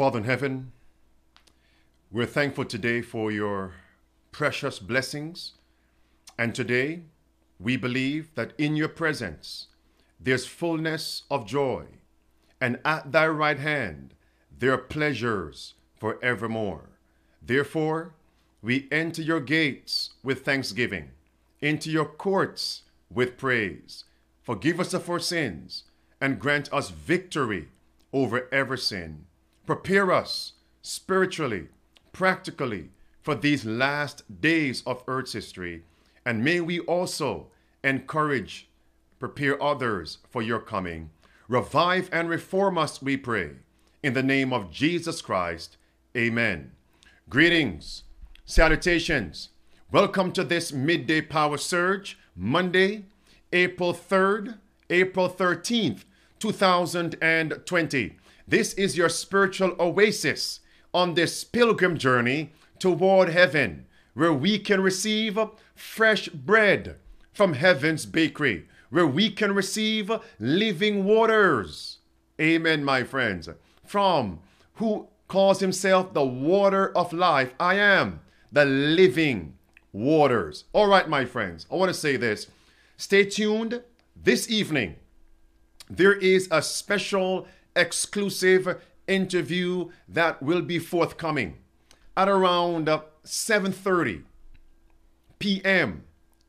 Father in heaven, we're thankful today for your precious blessings. And today, we believe that in your presence, there's fullness of joy. And at thy right hand, there are pleasures forevermore. Therefore, we enter your gates with thanksgiving, into your courts with praise. Forgive us of our sins and grant us victory over every sin Prepare us spiritually, practically for these last days of Earth's history. And may we also encourage, prepare others for your coming. Revive and reform us, we pray. In the name of Jesus Christ, amen. Greetings, salutations. Welcome to this midday power surge, Monday, April 3rd, April 13th, 2020. This is your spiritual oasis on this pilgrim journey toward heaven, where we can receive fresh bread from heaven's bakery, where we can receive living waters. Amen, my friends. From who calls himself the water of life. I am the living waters. All right, my friends, I want to say this. Stay tuned this evening. There is a special exclusive interview that will be forthcoming at around 7:30 p.m.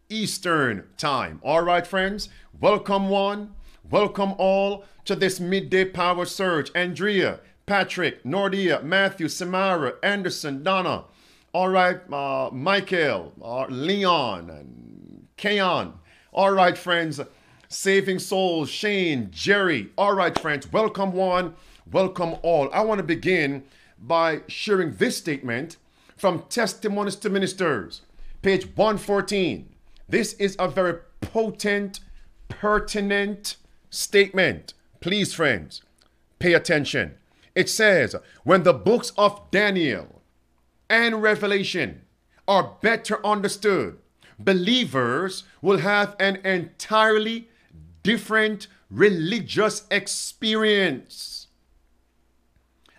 Eastern Time. All right, friends, welcome one, welcome all to this midday power surge. Andrea, Patrick, Nordia, Matthew, Samara, Anderson, Donna. All right, uh, Michael, uh, Leon, and Kayon. All right, friends. Saving Souls, Shane, Jerry. All right, friends, welcome one, welcome all. I want to begin by sharing this statement from Testimonies to Ministers, page 114. This is a very potent, pertinent statement. Please, friends, pay attention. It says, when the books of Daniel and Revelation are better understood, believers will have an entirely different religious experience.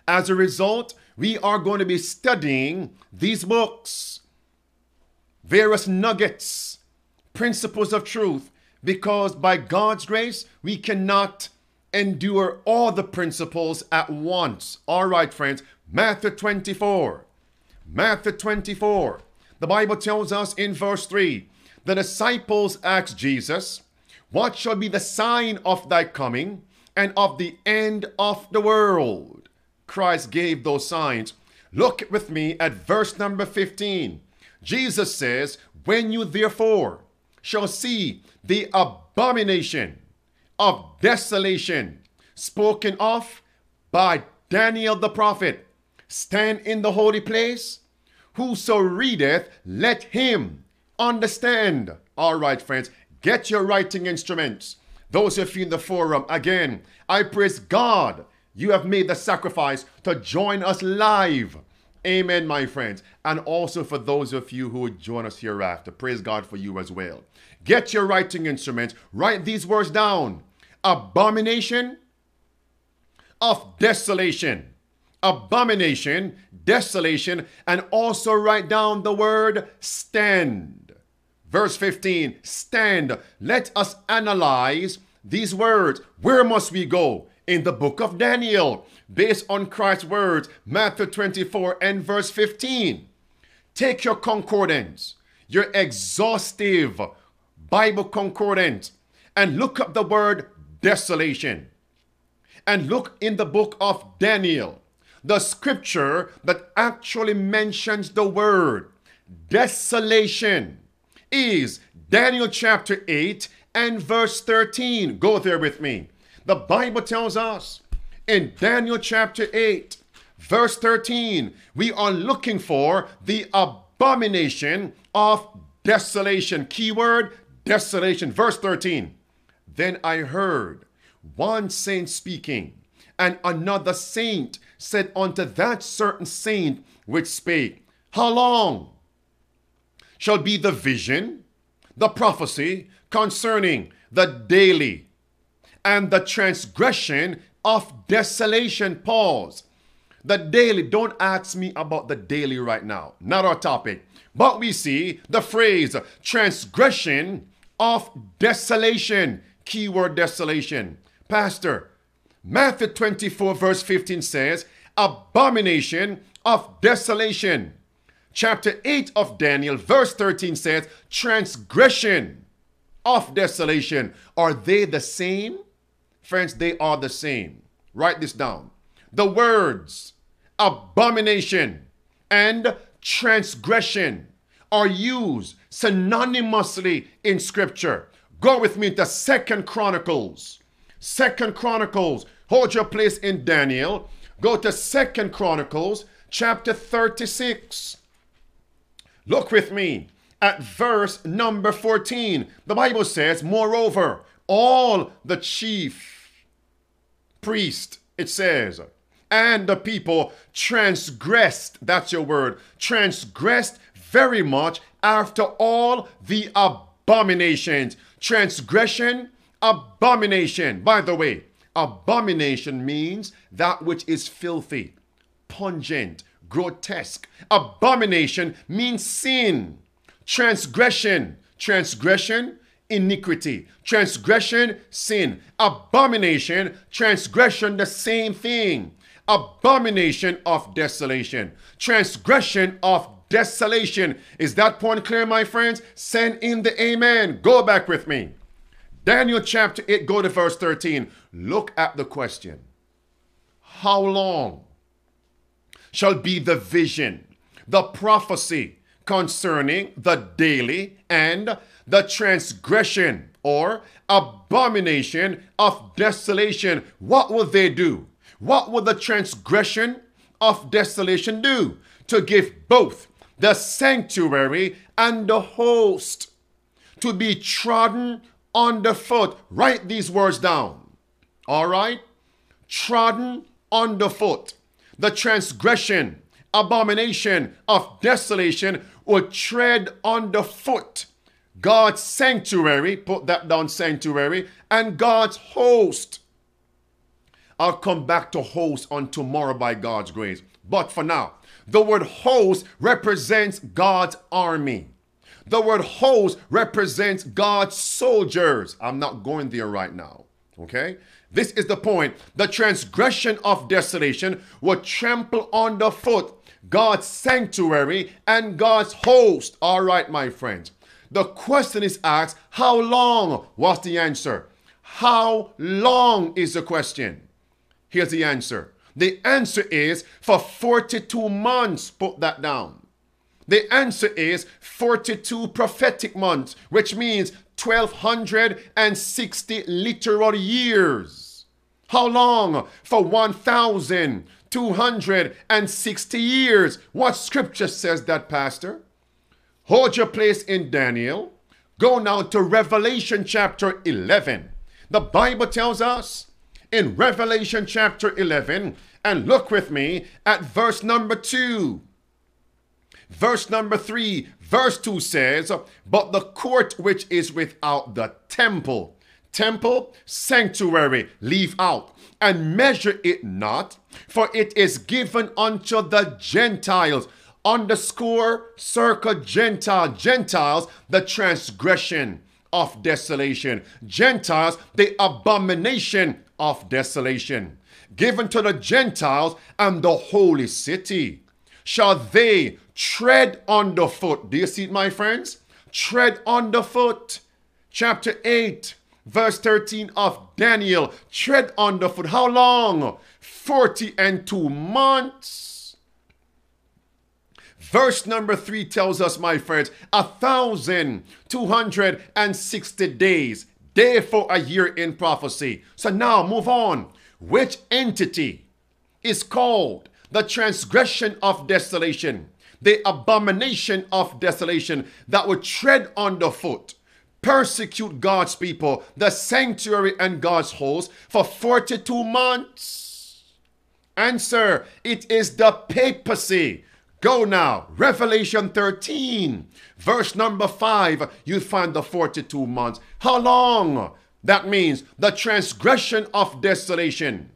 As a result, we are going to be studying these books, various nuggets, principles of truth, because by God's grace, we cannot endure all the principles at once. All right, friends, Matthew 24. Matthew 24. The Bible tells us in verse 3 the disciples asked Jesus, what shall be the sign of thy coming and of the end of the world? Christ gave those signs. Look with me at verse number 15. Jesus says, When you therefore shall see the abomination of desolation spoken of by Daniel the prophet stand in the holy place, whoso readeth, let him understand. All right, friends, Get your writing instruments. Those of you in the forum, again, I praise God. You have made the sacrifice to join us live. Amen, my friends. And also for those of you who would join us hereafter, praise God for you as well. Get your writing instruments. Write these words down abomination of desolation. Abomination, desolation, and also write down the word stand. Verse 15 Stand, let us analyze these words. Where must we go? In the book of Daniel, based on Christ's words, Matthew 24 and verse 15. Take your concordance, your exhaustive Bible concordance, and look up the word desolation. And look in the book of Daniel, the scripture that actually mentions the word desolation is Daniel chapter 8 and verse 13. Go there with me. The Bible tells us in Daniel chapter 8, verse 13, we are looking for the abomination of desolation. Keyword desolation. Verse 13. Then I heard one saint speaking, and another saint said unto that certain saint which spake, How long? Shall be the vision, the prophecy concerning the daily and the transgression of desolation. Pause. The daily, don't ask me about the daily right now. Not our topic. But we see the phrase transgression of desolation. Keyword desolation. Pastor, Matthew 24, verse 15 says, abomination of desolation. Chapter 8 of Daniel, verse 13 says, transgression of desolation. Are they the same? Friends, they are the same. Write this down. The words abomination and transgression are used synonymously in scripture. Go with me to Second Chronicles. Second Chronicles. Hold your place in Daniel. Go to Second Chronicles chapter 36. Look with me at verse number 14. The Bible says, Moreover, all the chief priest, it says, and the people transgressed, that's your word, transgressed very much after all the abominations. Transgression, abomination. By the way, abomination means that which is filthy, pungent, grotesque. Abomination means sin, transgression, transgression, iniquity, transgression, sin, abomination, transgression, the same thing. Abomination of desolation, transgression of desolation. Is that point clear, my friends? Send in the amen. Go back with me. Daniel chapter 8, go to verse 13. Look at the question How long shall be the vision, the prophecy concerning the daily and the transgression or abomination of desolation? What will they do? What will the transgression of desolation do? To give both the sanctuary and the host to be trodden underfoot. Write these words down. All right? Trodden underfoot. The transgression, abomination of desolation will tread underfoot God's sanctuary, put that down, sanctuary, and God's host. I'll come back to host on tomorrow by God's grace. But for now, the word host represents God's army. The word host represents God's soldiers. I'm not going there right now. Okay? This is the point. The transgression of desolation will trample underfoot God's sanctuary and God's host. All right, my friends. The question is asked, how long was the answer? How long is the question? Here's the answer the answer is for 42 months. Put that down. The answer is 42 prophetic months, which means 1260 literal years. How long? For 1260 years. What scripture says that, Pastor? Hold your place in Daniel. Go now to Revelation chapter 11. The Bible tells us in Revelation chapter 11 and look with me at verse number 2. Verse number 3, verse 2 says, But the court which is without the temple, temple, sanctuary, leave out, and measure it not, for it is given unto the Gentiles. Underscore, circle, Gentile, Gentiles, the transgression of desolation. Gentiles, the abomination of desolation, given to the Gentiles and the holy city. Shall they tread underfoot? Do you see it, my friends? Tread underfoot. Chapter 8, verse 13 of Daniel. Tread underfoot. How long? 40 and 2 months. Verse number 3 tells us, my friends, a thousand two hundred and sixty days day for a year in prophecy. So now move on. Which entity is called the transgression of desolation, the abomination of desolation that would tread underfoot, persecute God's people, the sanctuary and God's host for 42 months? Answer, it is the papacy. Go now, Revelation 13, verse number 5, you find the 42 months. How long? That means the transgression of desolation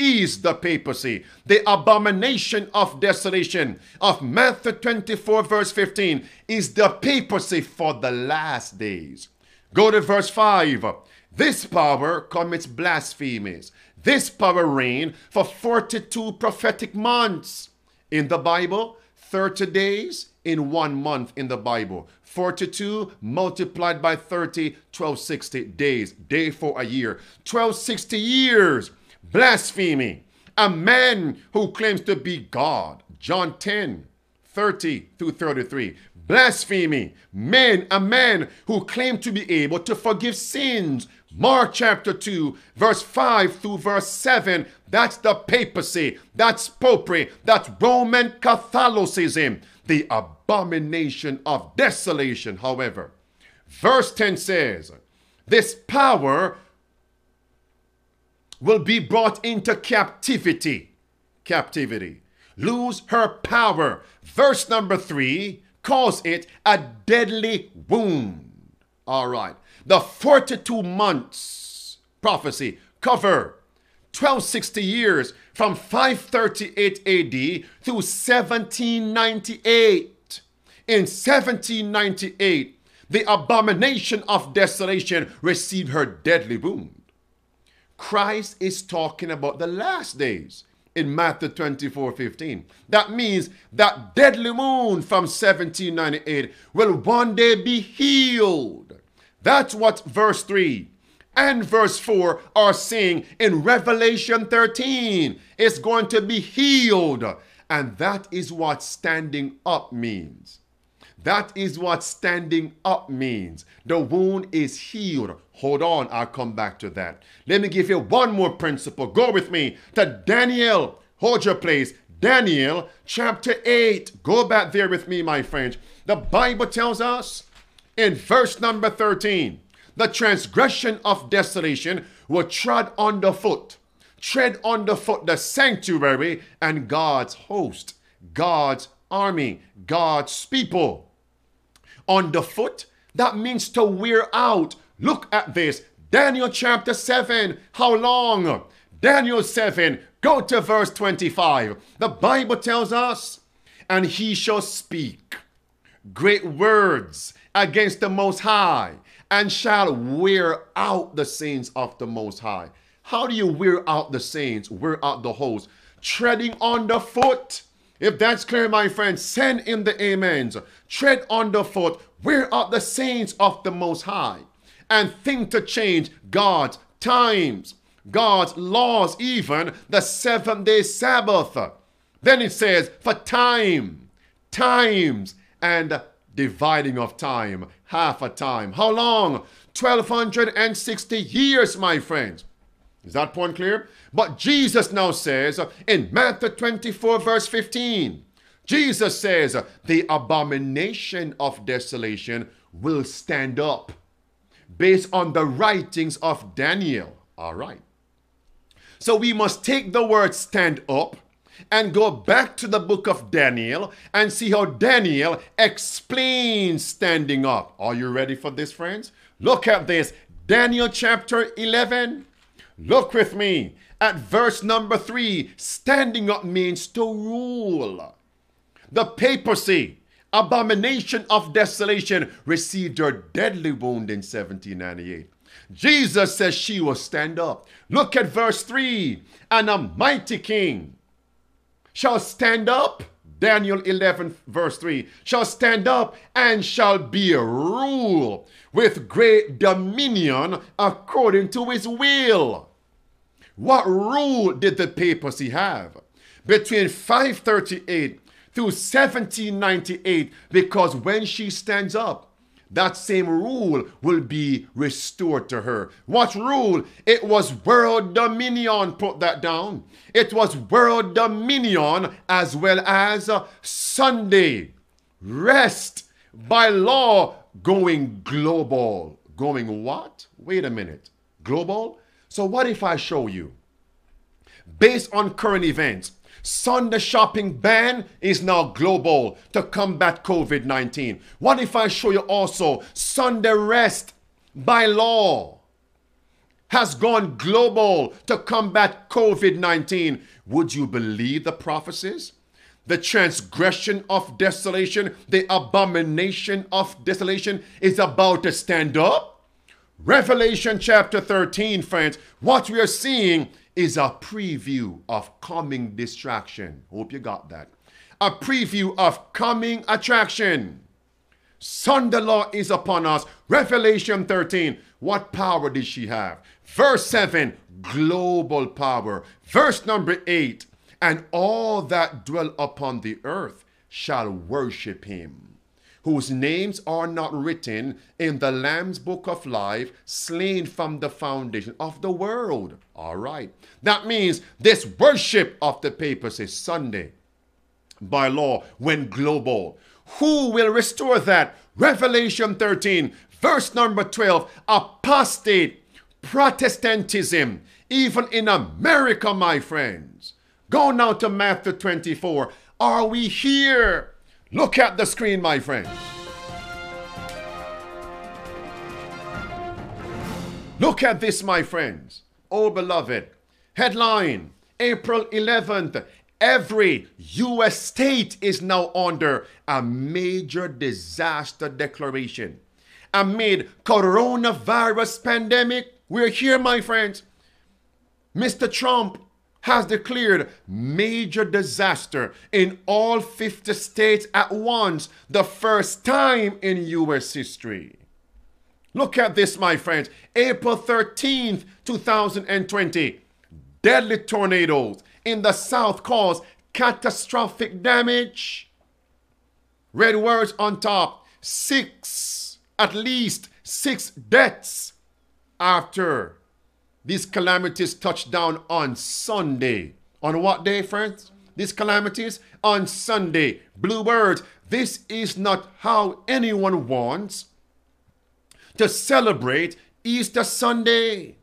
is the papacy. The abomination of desolation of Matthew 24, verse 15, is the papacy for the last days. Go to verse 5. This power commits blasphemies. This power reigned for 42 prophetic months. In the Bible, 30 days in one month in the Bible. 42 multiplied by 30, 1260 days. Day for a year. 1260 years. Blasphemy. A man who claims to be God. John 10, 30 through 33. Blasphemy. Men, a man who claimed to be able to forgive sins. Mark chapter 2, verse 5 through verse 7. That's the papacy. That's popery. That's Roman Catholicism. The abomination of desolation, however. Verse 10 says, This power will be brought into captivity. Captivity. Lose her power. Verse number 3 calls it a deadly wound. All right. The 42 months prophecy cover 1260 years from 538 AD through 1798. In 1798, the abomination of desolation received her deadly wound. Christ is talking about the last days in Matthew 24 15. That means that deadly wound from 1798 will one day be healed. That's what verse 3 and verse 4 are saying in Revelation 13. It's going to be healed. And that is what standing up means. That is what standing up means. The wound is healed. Hold on, I'll come back to that. Let me give you one more principle. Go with me to Daniel. Hold your place. Daniel chapter 8. Go back there with me, my friends. The Bible tells us in verse number 13 the transgression of desolation will tread underfoot, tread underfoot the sanctuary and God's host, God's army, God's people. Underfoot, that means to wear out. Look at this. Daniel chapter 7. How long? Daniel 7. Go to verse 25. The Bible tells us, and he shall speak great words against the Most High and shall wear out the saints of the Most High. How do you wear out the saints, wear out the host? Treading on the foot. If that's clear, my friends, send in the amens. Tread underfoot. Where are the saints of the Most High, and think to change God's times, God's laws, even the seventh day Sabbath. Then it says, for time, times, and dividing of time, half a time. How long? 1260 years, my friends. Is that point clear? But Jesus now says in Matthew 24, verse 15, Jesus says, the abomination of desolation will stand up based on the writings of Daniel. All right. So we must take the word stand up and go back to the book of Daniel and see how Daniel explains standing up. Are you ready for this, friends? Look at this. Daniel chapter 11. Look with me at verse number 3. Standing up means to rule. The papacy, abomination of desolation, received her deadly wound in 1798. Jesus says she will stand up. Look at verse 3. And a mighty king shall stand up, Daniel 11, verse 3, shall stand up and shall be a rule with great dominion according to his will. What rule did the papacy have? Between 538 through 1798, because when she stands up, that same rule will be restored to her. What rule? It was world dominion, put that down. It was world dominion as well as Sunday. Rest by law going global. Going what? Wait a minute. Global? So, what if I show you? Based on current events, Sunday shopping ban is now global to combat COVID 19. What if I show you also Sunday rest by law? has gone global to combat COVID 19. Would you believe the prophecies? The transgression of desolation, the abomination of desolation is about to stand up. Revelation chapter 13, friends, what we are seeing is a preview of coming distraction. Hope you got that. A preview of coming attraction. Sunday law is upon us. Revelation 13. What power did she have? Verse 7, global power. Verse number 8, and all that dwell upon the earth shall worship him, whose names are not written in the Lamb's book of life, slain from the foundation of the world. All right. That means this worship of the papacy Sunday by law went global. Who will restore that? Revelation 13, verse number 12 apostate Protestantism, even in America, my friends. Go now to Matthew 24. Are we here? Look at the screen, my friends. Look at this, my friends. Oh, beloved. Headline April 11th. Every U.S. state is now under a major disaster declaration. Amid coronavirus pandemic, we're here, my friends. Mr. Trump has declared major disaster in all 50 states at once, the first time in U.S. history. Look at this, my friends. April 13th, 2020. Deadly tornadoes in the south cause catastrophic damage. Red words on top. Six, at least six deaths after these calamities touched down on Sunday. On what day, friends? These calamities on Sunday. Blue words. This is not how anyone wants to celebrate Easter Sunday.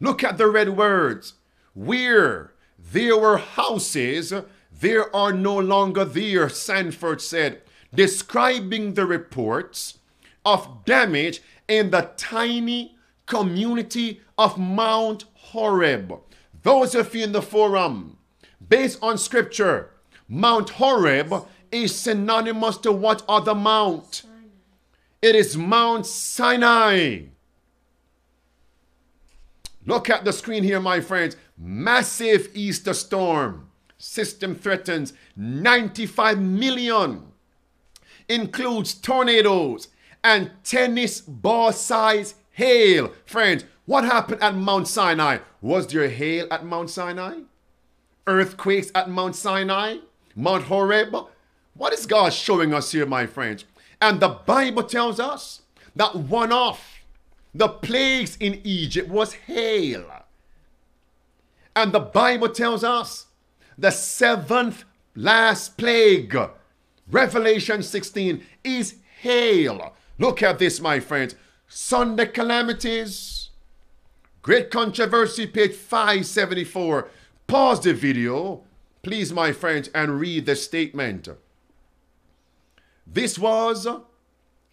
Look at the red words. Where there were houses, there are no longer there, Sanford said, describing the reports of damage in the tiny community of Mount Horeb. Those of you in the forum, based on scripture, Mount Horeb is synonymous to what other mount? It is Mount Sinai. Look at the screen here, my friends. Massive Easter storm. System threatens 95 million. Includes tornadoes and tennis ball size hail. Friends, what happened at Mount Sinai? Was there hail at Mount Sinai? Earthquakes at Mount Sinai? Mount Horeb? What is God showing us here, my friends? And the Bible tells us that one off the plagues in Egypt was hail. And the Bible tells us the seventh last plague, Revelation 16, is hail. Look at this, my friends. Sunday calamities. Great controversy, page 574. Pause the video, please, my friends, and read the statement. This was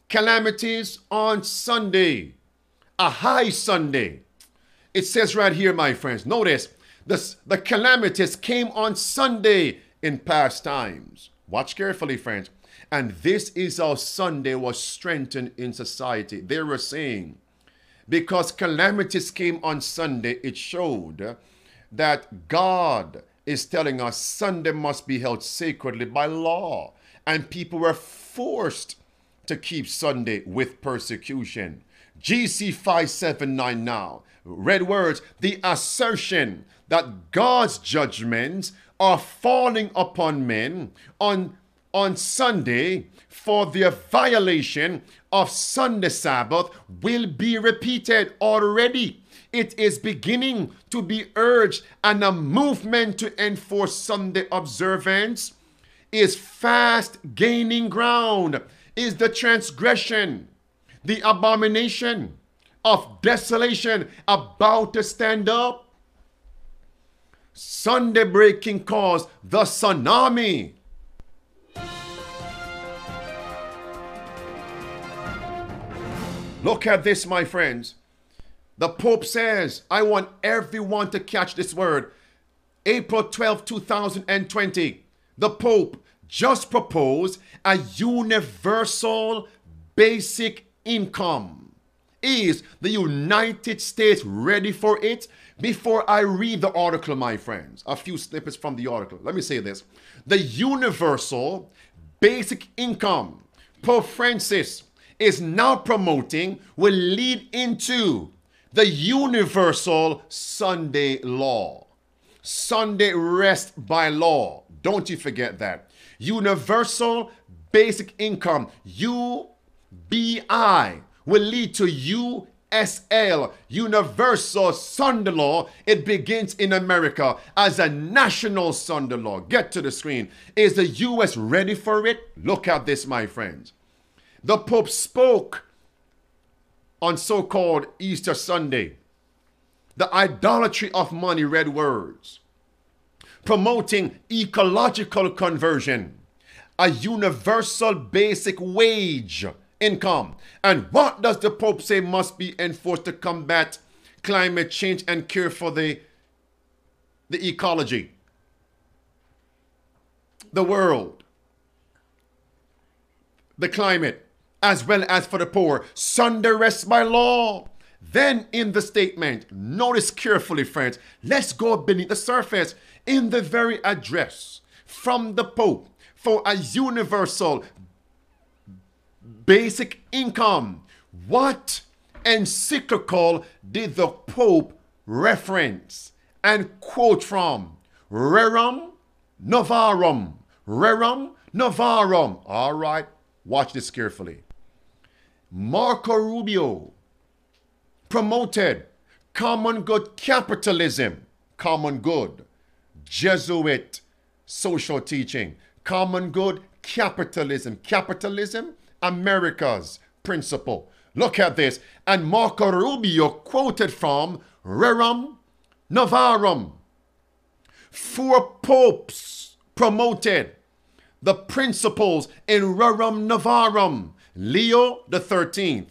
calamities on Sunday a high Sunday. It says right here, my friends, notice this, the calamities came on Sunday in past times. Watch carefully, friends. And this is how Sunday was strengthened in society. They were saying, because calamities came on Sunday, it showed that God is telling us Sunday must be held sacredly by law. And people were forced to keep Sunday with persecution. GC 579 now. Red words, the assertion that God's judgments are falling upon men on, on Sunday for their violation of Sunday Sabbath will be repeated already. It is beginning to be urged, and a movement to enforce Sunday observance is fast gaining ground. Is the transgression the abomination of desolation about to stand up. Sunday breaking cause the tsunami. Look at this, my friends. The Pope says, I want everyone to catch this word. April 12, 2020, the Pope just proposed a universal basic income. Is the United States ready for it? Before I read the article, my friends, a few snippets from the article. Let me say this The universal basic income, Pope Francis is now promoting, will lead into the universal Sunday law. Sunday rest by law. Don't you forget that. Universal basic income, UBI, will lead to USL, Universal Sunday Law. It begins in America as a national Sunday Law. Get to the screen. Is the US ready for it? Look at this, my friends. The Pope spoke on so called Easter Sunday. The idolatry of money read words, promoting ecological conversion, a universal basic wage income. And what does the Pope say must be enforced to combat climate change and care for the, the ecology? The world, the climate, as well as for the poor. Sunday rest by law. Then in the statement, notice carefully, friends, let's go beneath the surface. In the very address from the Pope for a universal basic income, what encyclical did the Pope reference and quote from? Rerum Novarum. Rerum Novarum. All right, watch this carefully. Marco Rubio promoted common good capitalism, common good, Jesuit social teaching, common good capitalism, capitalism, America's principle. Look at this. And Marco Rubio quoted from Rerum Novarum. Four popes promoted the principles in Rerum Novarum Leo the 13th,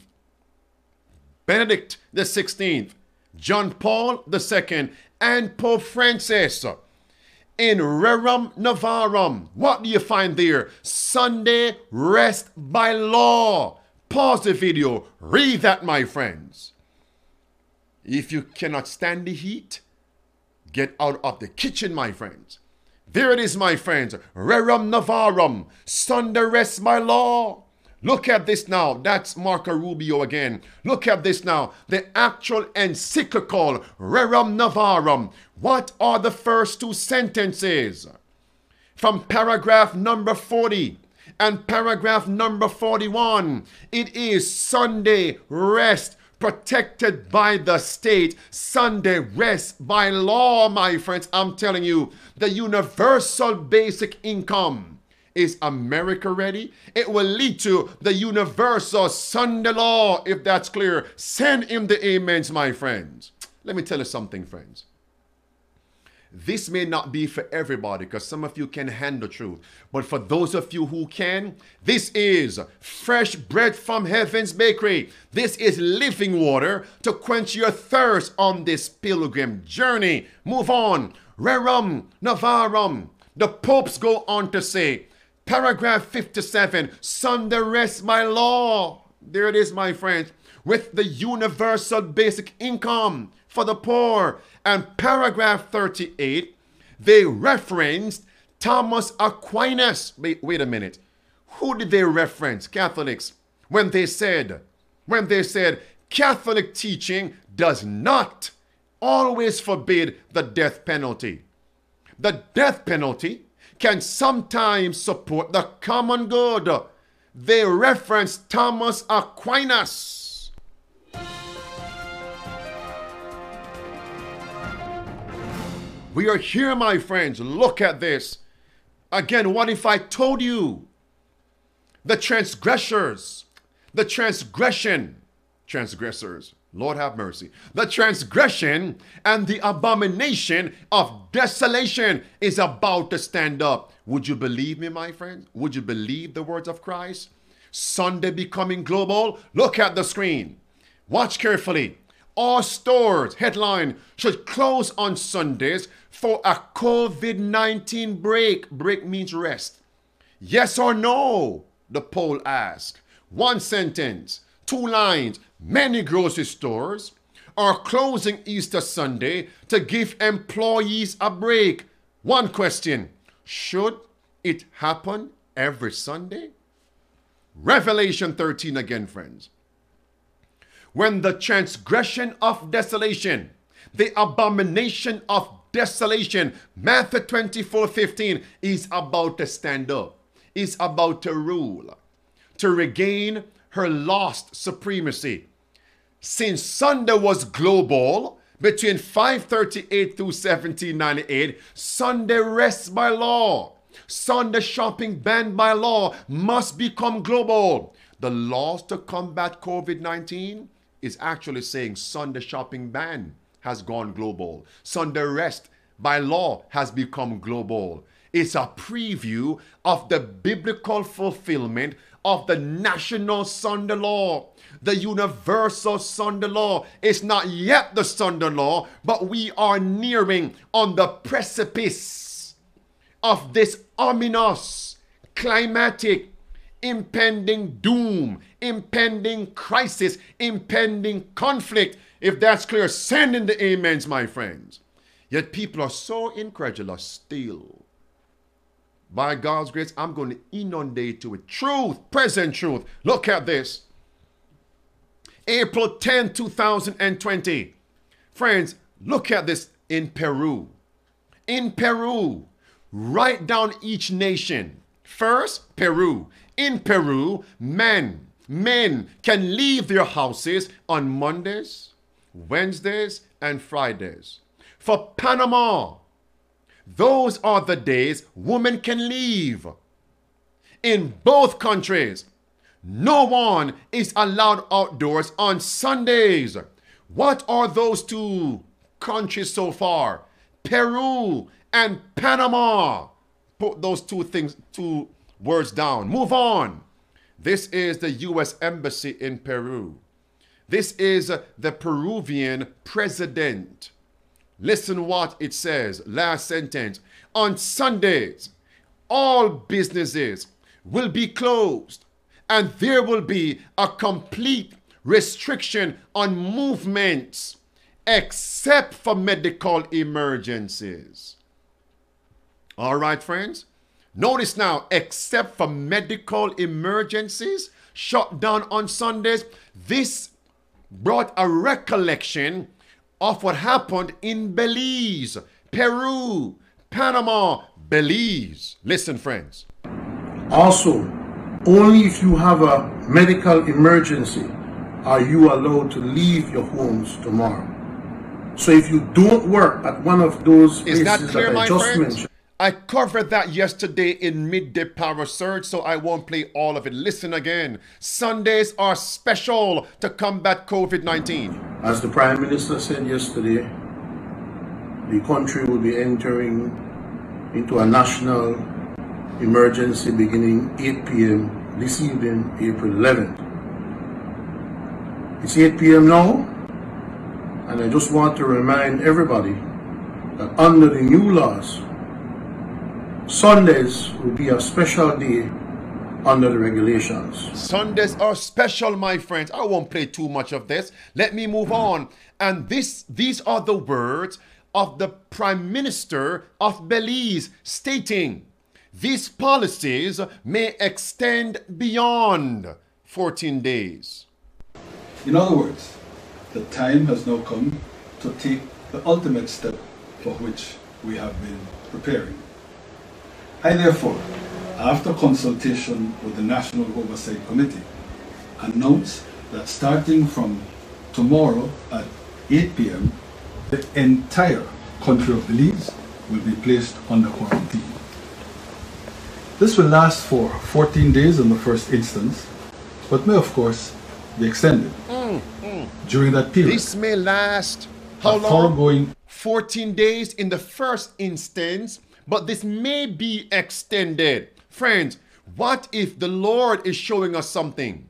Benedict the 16th, John Paul the 2nd, and Pope Francis. In Rerum Novarum, what do you find there? Sunday rest by law. Pause the video, read that, my friends. If you cannot stand the heat, get out of the kitchen, my friends. There it is, my friends. Rerum Novarum, Sunday rest by law. Look at this now. That's Marco Rubio again. Look at this now. The actual encyclical Rerum Novarum. What are the first two sentences? From paragraph number 40 and paragraph number 41. It is Sunday rest protected by the state. Sunday rest by law, my friends. I'm telling you, the universal basic income is America ready? It will lead to the universal Sunday law, if that's clear. Send him the amens, my friends. Let me tell you something, friends. This may not be for everybody because some of you can handle truth. But for those of you who can, this is fresh bread from heaven's bakery. This is living water to quench your thirst on this pilgrim journey. Move on. Rerum Novarum. The popes go on to say, Paragraph 57 Sunday rest by law. There it is, my friends, with the universal basic income for the poor. And paragraph 38, they referenced Thomas Aquinas. Wait, wait a minute. Who did they reference? Catholics. When they said, when they said Catholic teaching does not always forbid the death penalty. The death penalty can sometimes support the common good. They reference Thomas Aquinas. We are here, my friends. Look at this. Again, what if I told you the transgressors, the transgression, transgressors, Lord have mercy. The transgression and the abomination of desolation is about to stand up. Would you believe me, my friends? Would you believe the words of Christ? Sunday becoming global. Look at the screen. Watch carefully. all stores, headline, should close on Sundays for a COVID 19 break. Break means rest. Yes or no? The poll asked. One sentence, two lines. Many grocery stores are closing Easter Sunday to give employees a break. One question Should it happen every Sunday? Revelation 13 again, friends. When the transgression of desolation, the abomination of desolation, Matthew 24 15, is about to stand up, is about to rule, to regain her lost supremacy. Since Sunday was global, between 538 through 1798, Sunday rest by law. Sunday shopping banned by law must become global. The laws to combat COVID 19 is actually saying Sunday shopping ban has gone global. Sunday rest by law has become global. It's a preview of the biblical fulfillment of the national Sunday law. The universal Sunday law is not yet the Sunday law, but we are nearing on the precipice of this ominous climatic impending doom, impending crisis, impending conflict. If that's clear, send in the amens, my friends. Yet people are so incredulous still. By God's grace, I'm going to inundate you with truth, present truth. Look at this. April 10, 2020. Friends, look at this in Peru. In Peru, write down each nation. First, Peru. In Peru, men, men can leave their houses on Mondays, Wednesdays, and Fridays. For Panama, those are the days women can leave. In both countries, no one is allowed outdoors on Sundays. What are those two countries so far? Peru and Panama. Put those two things, two words down. Move on. This is the U.S. Embassy in Peru. This is the Peruvian president. Listen what it says. Last sentence. On Sundays, all businesses will be closed and there will be a complete restriction on movements except for medical emergencies. All right, friends? Notice now, except for medical emergencies, shut down on Sundays, this brought a recollection of what happened in Belize, Peru, Panama, Belize. Listen, friends. Also, only if you have a medical emergency are you allowed to leave your homes tomorrow. So if you don't work at one of those Is that places clear, that my I just friends? mentioned, I covered that yesterday in Midday Power Surge, so I won't play all of it. Listen again. Sundays are special to combat COVID 19. as the Prime Minister said yesterday, the country will be entering into a national emergency beginning 8 p.m. this evening, April 11th. It's 8 p.m. now, and I just want to remind everybody that under the new laws, Sundays will be a special day under the regulations. Sundays are special, my friends. I won't play too much of this. Let me move on. And this these are the words of the Prime Minister of Belize stating these policies may extend beyond 14 days. In other words, the time has now come to take the ultimate step for which we have been preparing. I therefore, after consultation with the National Oversight Committee, announce that starting from tomorrow at 8 p.m., the entire country of Belize will be placed under quarantine. This will last for 14 days in the first instance, but may of course be extended. During that period, This may last how long? thoroughgoing 14 days in the first instance, but this may be extended. Friends, what if the Lord is showing us something?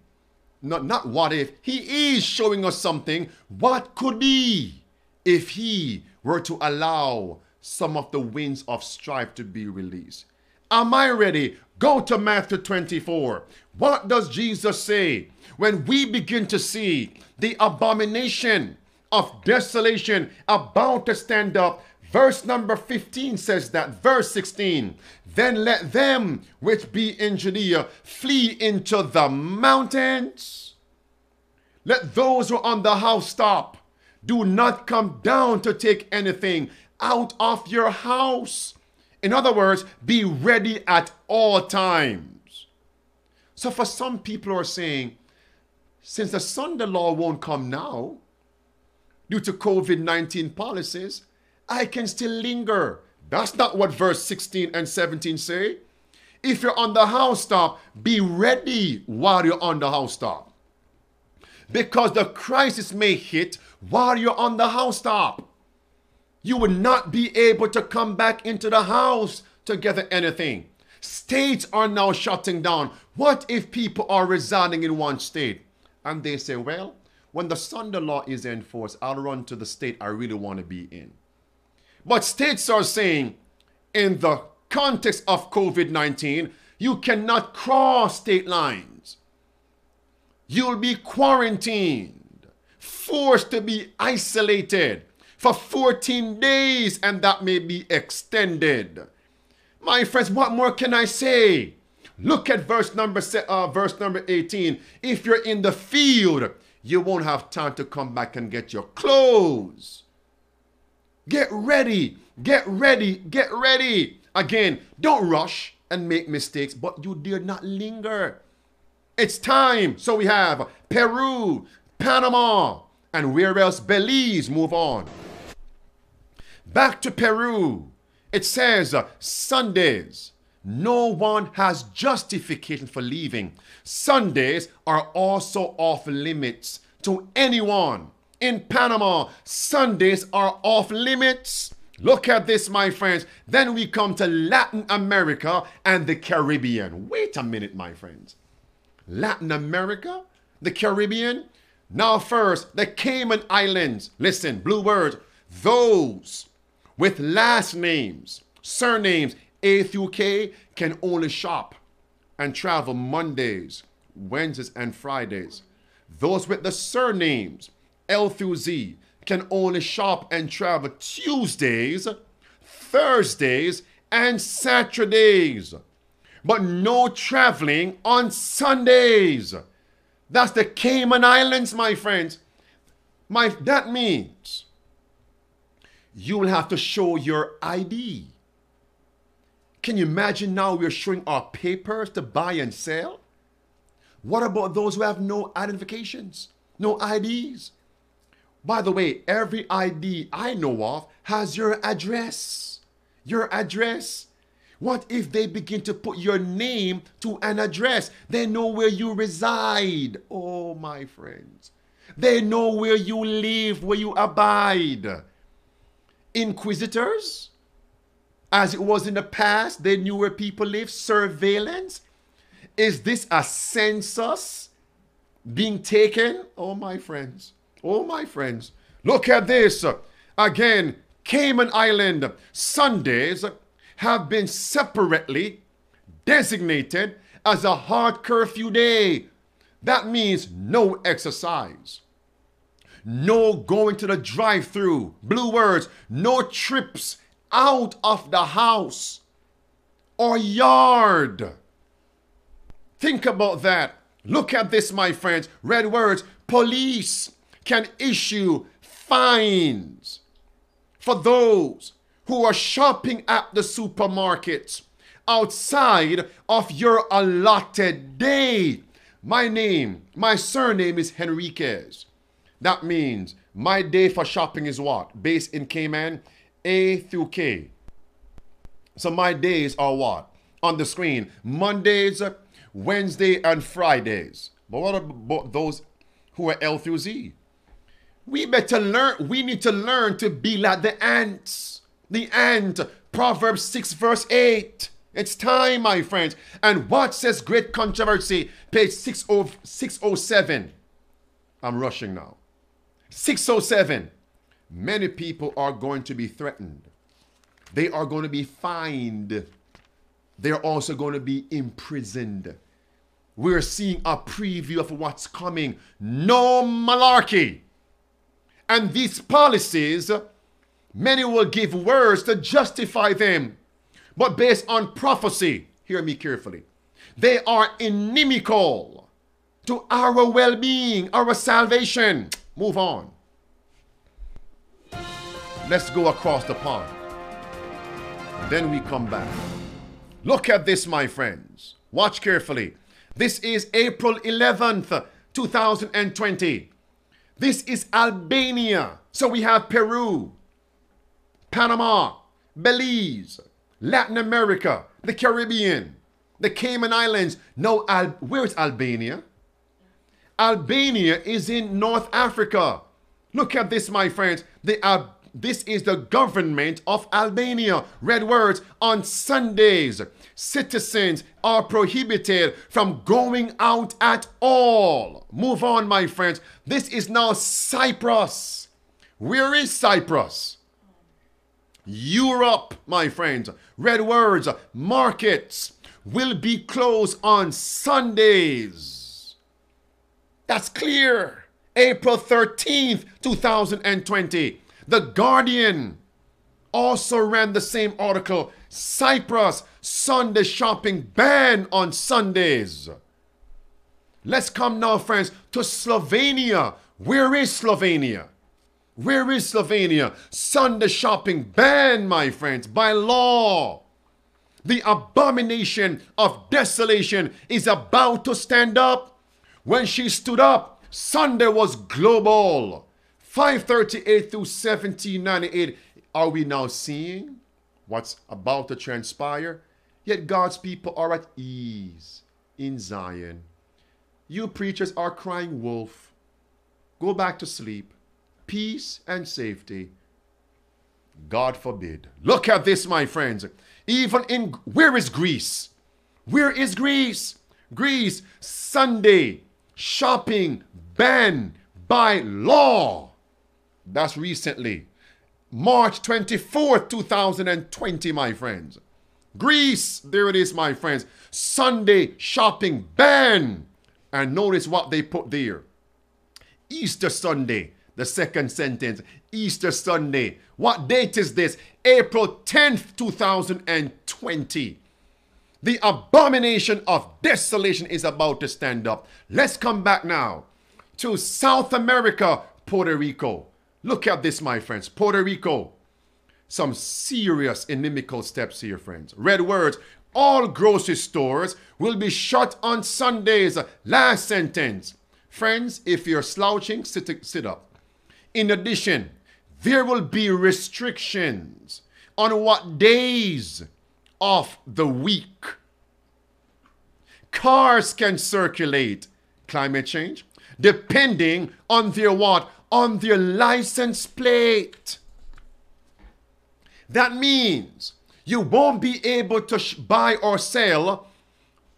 not, not what if, he is showing us something. What could be if he were to allow some of the winds of strife to be released? Am I ready? Go to Matthew 24. What does Jesus say when we begin to see the abomination of desolation about to stand up? Verse number 15 says that. Verse 16. Then let them which be in Judea flee into the mountains. Let those who are on the house housetop do not come down to take anything out of your house. In other words, be ready at all times. So for some people are saying, since the Sunday law won't come now, due to COVID 19 policies, I can still linger. That's not what verse 16 and 17 say. If you're on the housetop, be ready while you're on the housetop. Because the crisis may hit while you're on the housetop. You will not be able to come back into the house to gather anything. States are now shutting down. What if people are residing in one state? And they say, well, when the Sunday law is enforced, I'll run to the state I really want to be in. But states are saying, in the context of COVID 19, you cannot cross state lines. You'll be quarantined, forced to be isolated for 14 days, and that may be extended. My friends, what more can I say? Look at verse number uh, verse number 18. If you're in the field, you won't have time to come back and get your clothes. Get ready. Get ready. Get ready. Again, don't rush and make mistakes, but you dare not linger. It's time. So we have Peru, Panama, and where else? Belize. Move on. Back to Peru. It says uh, Sundays. No one has justification for leaving. Sundays are also off limits to anyone in Panama, Sundays are off limits. Look at this, my friends. Then we come to Latin America and the Caribbean. Wait a minute, my friends. Latin America, the Caribbean. Now, first, the Cayman Islands. Listen, blue words. Those with last names, surnames A through K can only shop and travel Mondays, Wednesdays, and Fridays. Those with the surnames L through Z can only shop and travel Tuesdays, Thursdays, and Saturdays, but no traveling on Sundays. That's the Cayman Islands, my friends. My, that means you will have to show your ID. Can you imagine now we're showing our papers to buy and sell? What about those who have no identifications, no IDs? By the way, every ID I know of has your address. Your address. What if they begin to put your name to an address? They know where you reside. Oh, my friends. They know where you live, where you abide. Inquisitors, as it was in the past, they knew where people live. Surveillance. Is this a census being taken? Oh, my friends. Oh, my friends, look at this. Again, Cayman Island Sundays have been separately designated as a hard curfew day. That means no exercise, no going to the drive through, blue words, no trips out of the house or yard. Think about that. Look at this, my friends. Red words police can issue fines for those who are shopping at the supermarkets outside of your allotted day. My name, my surname is Henriquez. That means my day for shopping is what? Based in Cayman, A through K. So my days are what? On the screen, Mondays, Wednesday, and Fridays. But what about those who are L through Z? We better learn, we need to learn to be like the ants. The ant, Proverbs 6, verse 8. It's time, my friends. And what says Great Controversy, page 607? I'm rushing now. 607. Many people are going to be threatened. They are going to be fined. They're also going to be imprisoned. We're seeing a preview of what's coming. No malarkey. And these policies, many will give words to justify them but based on prophecy. Hear me carefully. They are inimical to our well being, our salvation. Move on. Let's go across the pond. Then we come back. Look at this, my friends. Watch carefully. This is April 11th, 2020. This is Albania. So we have Peru, Panama, Belize, Latin America, the Caribbean, the Cayman Islands. No, Al- where's Albania? Albania is in North Africa. Look at this, my friends. The, this is the government of Albania. Red words on Sundays. Citizens are prohibited from going out at all. Move on, my friends. This is now Cyprus. Where is Cyprus? Europe, my friends. Red words, markets will be closed on Sundays. That's clear. April 13th, 2020. The Guardian also ran the same article. Cyprus, Sunday shopping ban on Sundays. Let's come now, friends, to Slovenia. Where is Slovenia? Where is Slovenia? Sunday shopping ban, my friends, by law. The abomination of desolation is about to stand up. When she stood up, Sunday was global. 538 through 1798. Are we now seeing what's about to transpire? Yet God's people are at ease in Zion. You preachers are crying wolf. Go back to sleep peace and safety. God forbid. Look at this, my friends. Even in, where is Greece? Where is Greece? Greece, Sunday, shopping banned by law. That's recently. March 24th, 2020, my friends. Greece, there it is, my friends. Sunday shopping ban. And notice what they put there Easter Sunday, the second sentence, Easter Sunday. What date is this? April 10th, 2020. The abomination of desolation is about to stand up. Let's come back now to South America, Puerto Rico. Look at this, my friends. Puerto Rico. Some serious inimical steps here, friends. Red words. All grocery stores will be shut on Sundays. Last sentence. Friends, if you're slouching, sit, sit up. In addition, there will be restrictions on what days of the week cars can circulate climate change depending on their what on their license plate that means you won't be able to buy or sell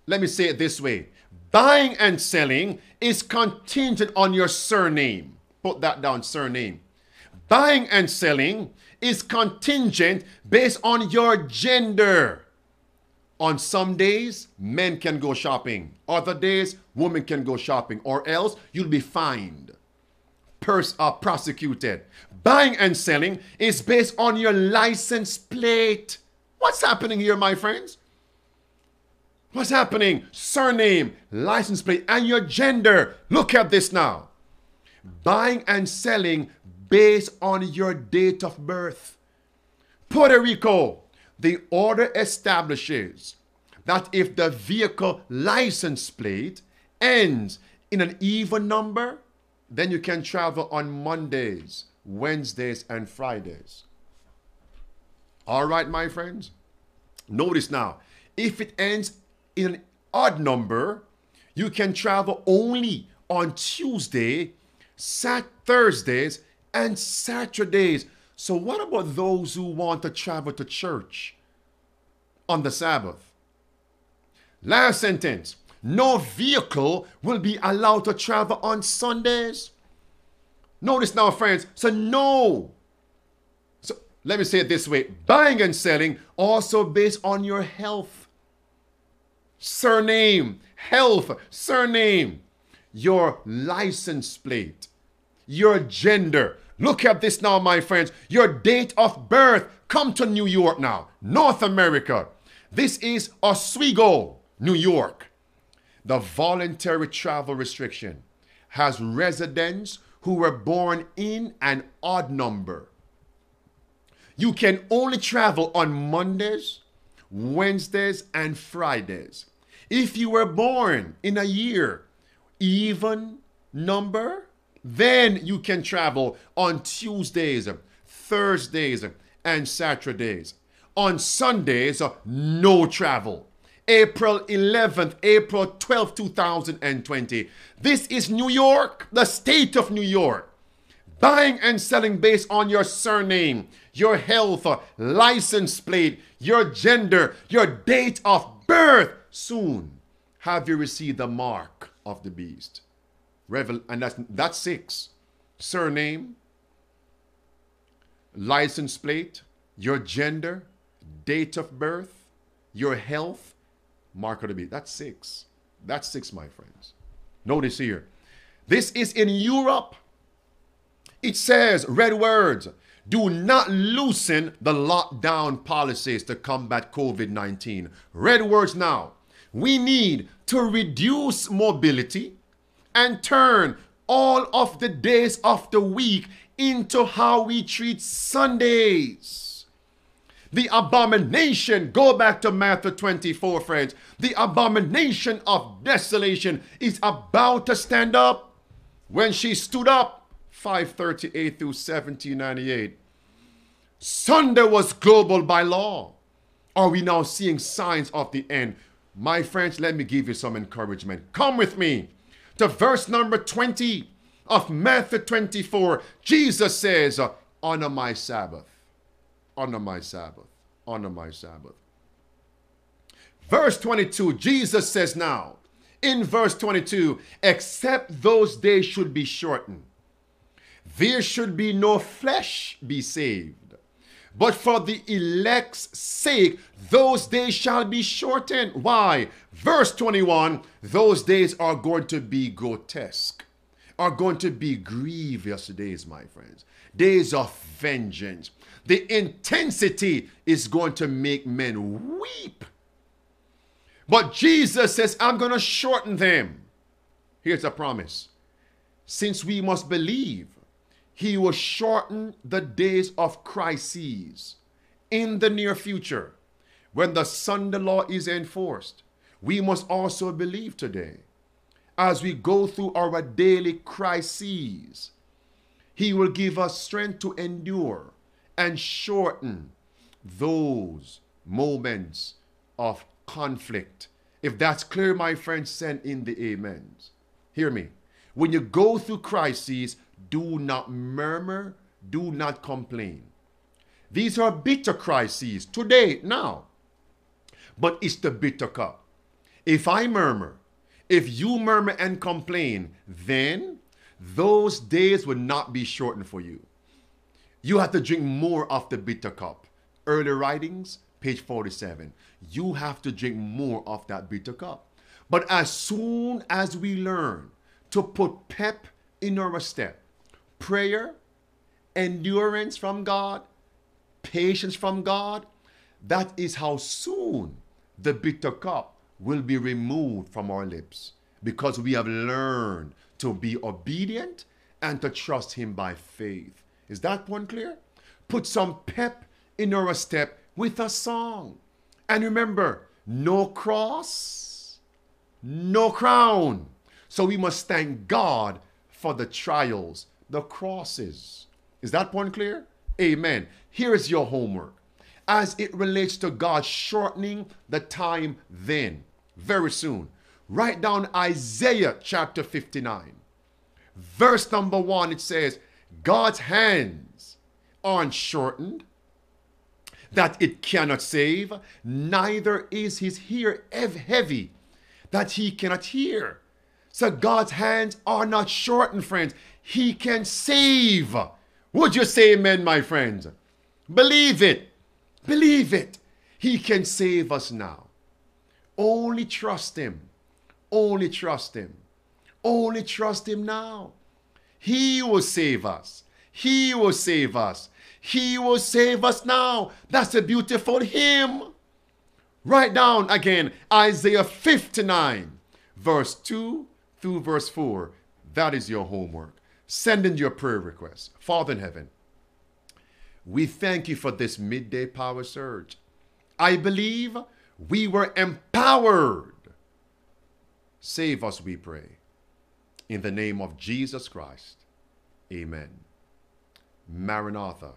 let me say it this way buying and selling is contingent on your surname Put that down, surname. Buying and selling is contingent based on your gender. On some days, men can go shopping. Other days, women can go shopping. Or else, you'll be fined, pers- uh, prosecuted. Buying and selling is based on your license plate. What's happening here, my friends? What's happening? Surname, license plate, and your gender. Look at this now buying and selling based on your date of birth. Puerto Rico, the order establishes that if the vehicle license plate ends in an even number, then you can travel on Mondays, Wednesdays, and Fridays. All right, my friends? Notice now, if it ends in an odd number, you can travel only on Tuesday, Sat Thursdays, and Saturdays. So, what about those who want to travel to church on the Sabbath? Last sentence. No vehicle will be allowed to travel on Sundays. Notice now, friends. So, no. So, let me say it this way buying and selling also based on your health, surname, health, surname, your license plate, your gender. Look at this now, my friends. Your date of birth. Come to New York now, North America. This is Oswego, New York. The voluntary travel restriction has residents who were born in an odd number. You can only travel on Mondays, Wednesdays, and Fridays. If you were born in a year, even number, then you can travel on Tuesdays, Thursdays, and Saturdays. On Sundays, no travel. April 11th, April 12th, 2020. This is New York, the state of New York. Buying and selling based on your surname, your health, license plate, your gender, your date of birth. Soon have you received the mark of the beast. Revel, and that's, that's six. Surname, license plate, your gender, date of birth, your health, mark of the beast. That's six. That's six, my friends. Notice here. This is in Europe. It says, red words, do not loosen the lockdown policies to combat COVID 19. Red words now. We need to reduce mobility and turn all of the days of the week into how we treat Sundays. The abomination, go back to Matthew 24, friends. The abomination of desolation is about to stand up. When she stood up, 538 through 1798. Sunday was global by law. Are we now seeing signs of the end? My friends, let me give you some encouragement. Come with me to verse number 20 of Matthew 24. Jesus says, Honor my Sabbath. Honor my Sabbath. Honor my Sabbath. Verse 22, Jesus says now, in verse 22, except those days should be shortened, there should be no flesh be saved. But for the elect's sake, those days shall be shortened. Why? Verse 21 those days are going to be grotesque, are going to be grievous days, my friends. Days of vengeance. The intensity is going to make men weep. But Jesus says, I'm going to shorten them. Here's a promise. Since we must believe, he will shorten the days of crises in the near future when the Sunday law is enforced. We must also believe today, as we go through our daily crises, He will give us strength to endure and shorten those moments of conflict. If that's clear, my friends, send in the amens. Hear me. When you go through crises, do not murmur, do not complain. These are bitter crises today, now. But it's the bitter cup. If I murmur, if you murmur and complain, then those days will not be shortened for you. You have to drink more of the bitter cup. Early writings, page 47. You have to drink more of that bitter cup. But as soon as we learn to put pep in our step, prayer, endurance from God, patience from God, that is how soon the bitter cup will be removed from our lips because we have learned to be obedient and to trust Him by faith. Is that one clear? Put some pep in our step with a song. And remember, no cross, no crown. So we must thank God for the trials, the crosses. Is that point clear? Amen. Here is your homework as it relates to God shortening the time then, very soon. Write down Isaiah chapter 59. Verse number one, it says, God's hands aren't shortened, that it cannot save, neither is his ear heavy that he cannot hear. So God's hands are not shortened, friends. He can save. Would you say amen, my friends? Believe it. Believe it. He can save us now. Only trust him. Only trust him. Only trust him now. He will save us. He will save us. He will save us now. That's a beautiful hymn. Write down again Isaiah 59, verse 2 through verse 4. That is your homework. Send in your prayer requests. Father in heaven, we thank you for this midday power surge. I believe we were empowered. Save us, we pray. In the name of Jesus Christ. Amen. Maranatha.